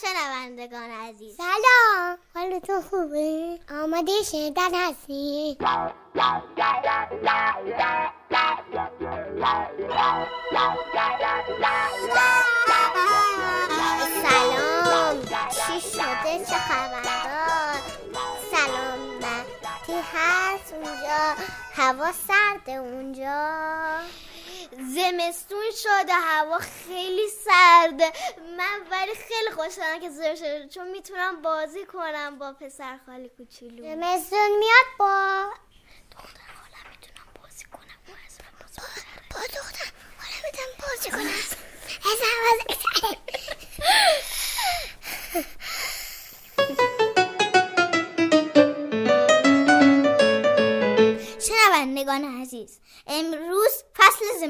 شنوندگان عزیز. سلام. حالتون خوبه؟ آماده شنیدن هستی؟ سلام. چی شده؟ چه خبردار؟ سلام. من کی هست اونجا هوا سرده اونجا. زمستون شده هوا خیلی سرده. من ولی خیلی خوشحالم که زور شده چون می‌تونم بازی کنم با پسر خالی کوچولو. زمستون میاد با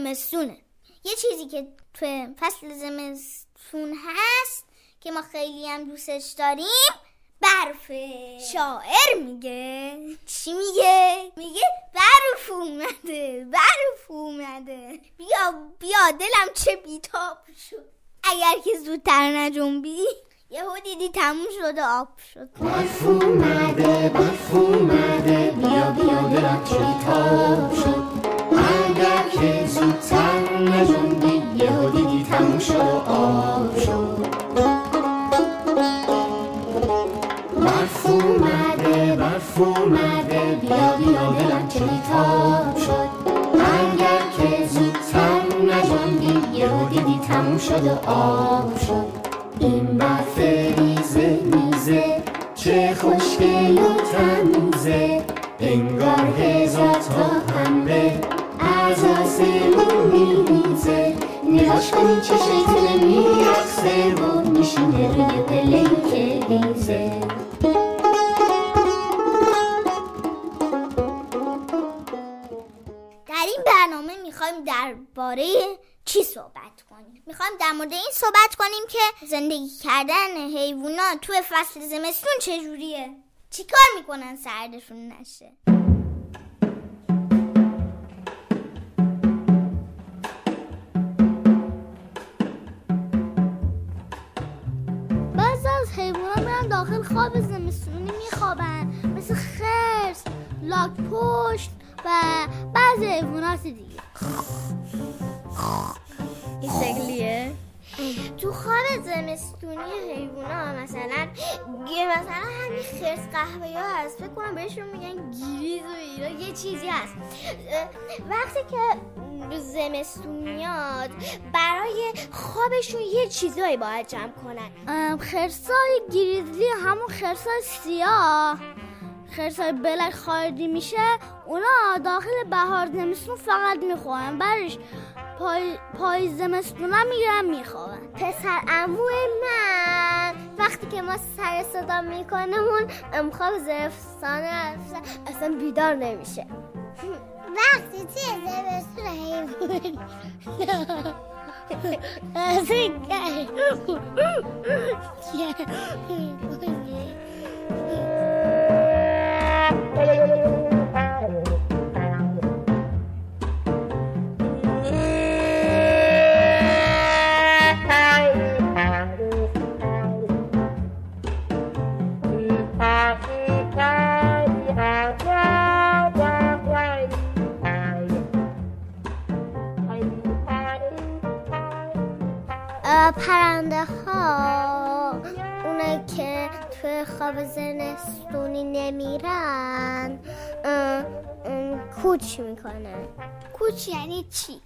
زمستونه. یه چیزی که تو فصل زمستون هست که ما خیلی هم دوستش داریم برفه شاعر میگه. چی میگه؟ میگه برف اومده برف اومده. بیا بیا دلم چه بیتاب شد. اگر که زودتر نجنبی یهو دیدی تموم شده آب شد. برف اومده برف اومده. بیا بیا دلم چه بیتاب شد. که زودتر نجنبی یهو دیدی تموم شد و آب شد. برف اومده برف اومده بیا بیا دلم چه بیتاب شد. اگر که زودتر نجنبی یهو دیدی تموم شد و آب شد. این برف ریزه میزه چه خوشگل و تمیزه. در این برنامه می‌خوایم درباره چی صحبت کنیم؟ می‌خوایم در مورد این صحبت کنیم که زندگی کردن حیوانات توی فصل زمستون چجوریه؟ چیکار می‌کنن سردشون نشه؟ داخل خواب زمستونی میخوابن. مثل خرس لاک پشت و بعضی حیوانات دیگه. این شکلیه؟ تو خواب زمستونی حیوونا مثلا مثلا همین خرس قهوه ها هست فکر کنم بهشون میگن گیریز و اینا یه چیزی هست. وقتی که زمستون میاد برای خوابشون یه چیزایی باید جمع کنن. خرسای گریزلی همون خرسای سیاه. خرسای بلک خارجی میشه اونا داخل بهار زمستون فقط می‌خورن. برش پای, پای زمستون می‌گیرن میخوابن پسر امو من. وقتی که ما سر صدا میکنمون امخواب زرفستانه اصلا بیدار نمیشه. وقتی توی زمستون حیوان. ها. اونه که توی خواب زمستونی نمیرن. اه، اه، کوچ می‌کنن. کوچ یعنی چی؟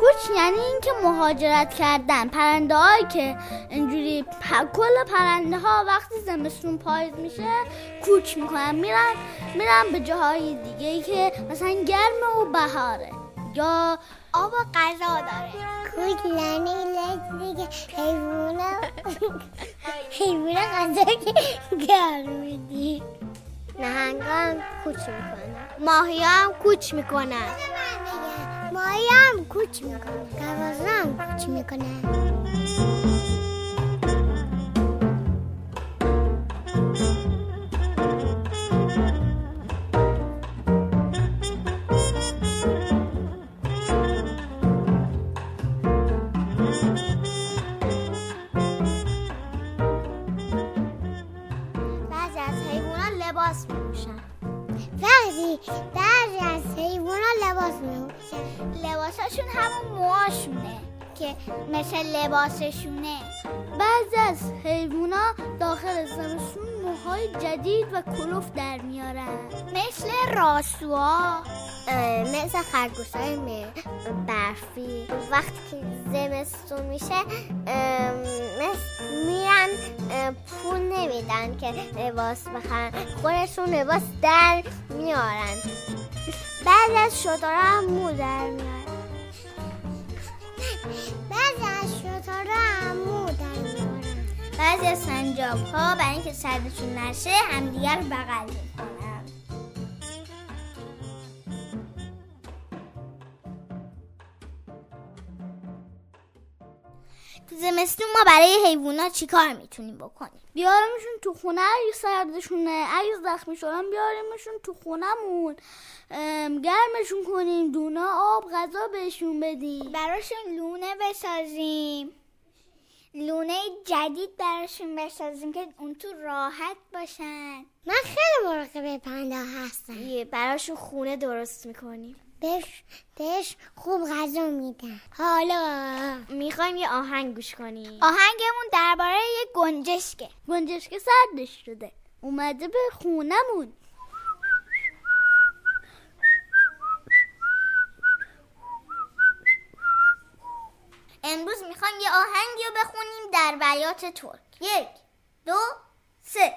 کوچ یعنی اینکه مهاجرت کردن. پرنده هایی که اینجوری پ- کل پرنده ها وقتی زمستون پاییز میشه کوچ می‌کنن. میرن میرن به جاهای دیگه ای که مثلا گرمه و بهاره. یا آب و غذا داره. یعنی دیگه. حیوونا حیوونا غذا که گرم میدی. نهنگان کوچ می‌کنن. ماهی هم کوچ می‌کنن. ماهی هم کوچ می‌کنه دوازه هم کوچ می‌کنه مثل لباسشونه. بعضی از حیوونا داخل زمستون موهای جدید و کلوف در میارن. مثل راسوها مثل خرگوش های برفی. وقتی که زمستون میشه میرن پول نمیدن که لباس بخرن. خودشون لباس در میارن. بعضی از هم مو در میارن. بعضی از سنجاب ها برای اینکه سردشون نشه همدیگر رو بغل می‌کنن تو زمستون ما برای حیوونا چیکار می‌تونیم بکنیم؟ بیاریمشون تو خونه اگه سردشونه اگه زخمی شدن بیاریمشون تو خونهمون. گرمشون کنیم دونه آب غذا بهشون بدیم. براشون لونه بسازیم. لونه جدید براشون بسازیم که اون تو راحت باشن. من خیلی مراقب پنده هستم. یه براشون خونه درست می‌کنیم. بهش, بهش خوب غذا میدم حالا. می‌خوایم یه آهنگ گوش کنیم. آهنگمون درباره یه گنجشکه. گنجش که سردش شده. اومده به خونمون امروز می‌خوایم یه آهنگی رو بخونیم در بیات ترک. یک دو سه.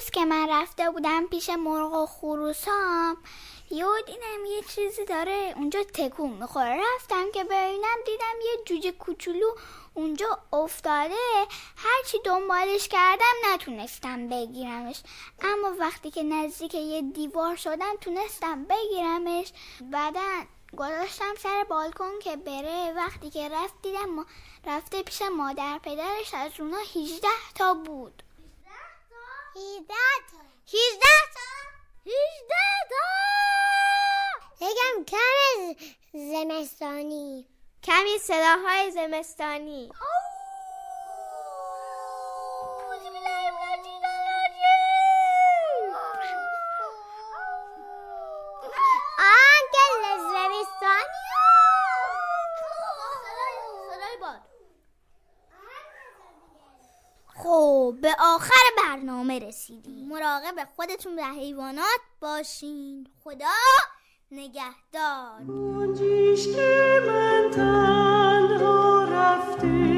روز که من رفته بودم پیش مرغ و خروسام یهو دیدم یه چیزی داره. اونجا تکون می‌خوره. رفتم که ببینم دیدم یه جوجه کوچولو اونجا افتاده. هرچی دنبالش کردم نتونستم بگیرمش. اما وقتی که نزدیک یه دیوار شدم تونستم بگیرمش. بعدا گذاشتم سر بالکن که بره. وقتی که رفت دیدم رفته پیش مادر پدرش. از اونا 18 تا بود. 18 تا 18 تا 18 تا بگم کم زمستانی. کمی صداهای زمستانی. زمستانی. خب به آخر برنامه رسیدیم. مراقب خودتون و حیوانات باشین. خدا نگهدار. گنجیش که من تنها رفته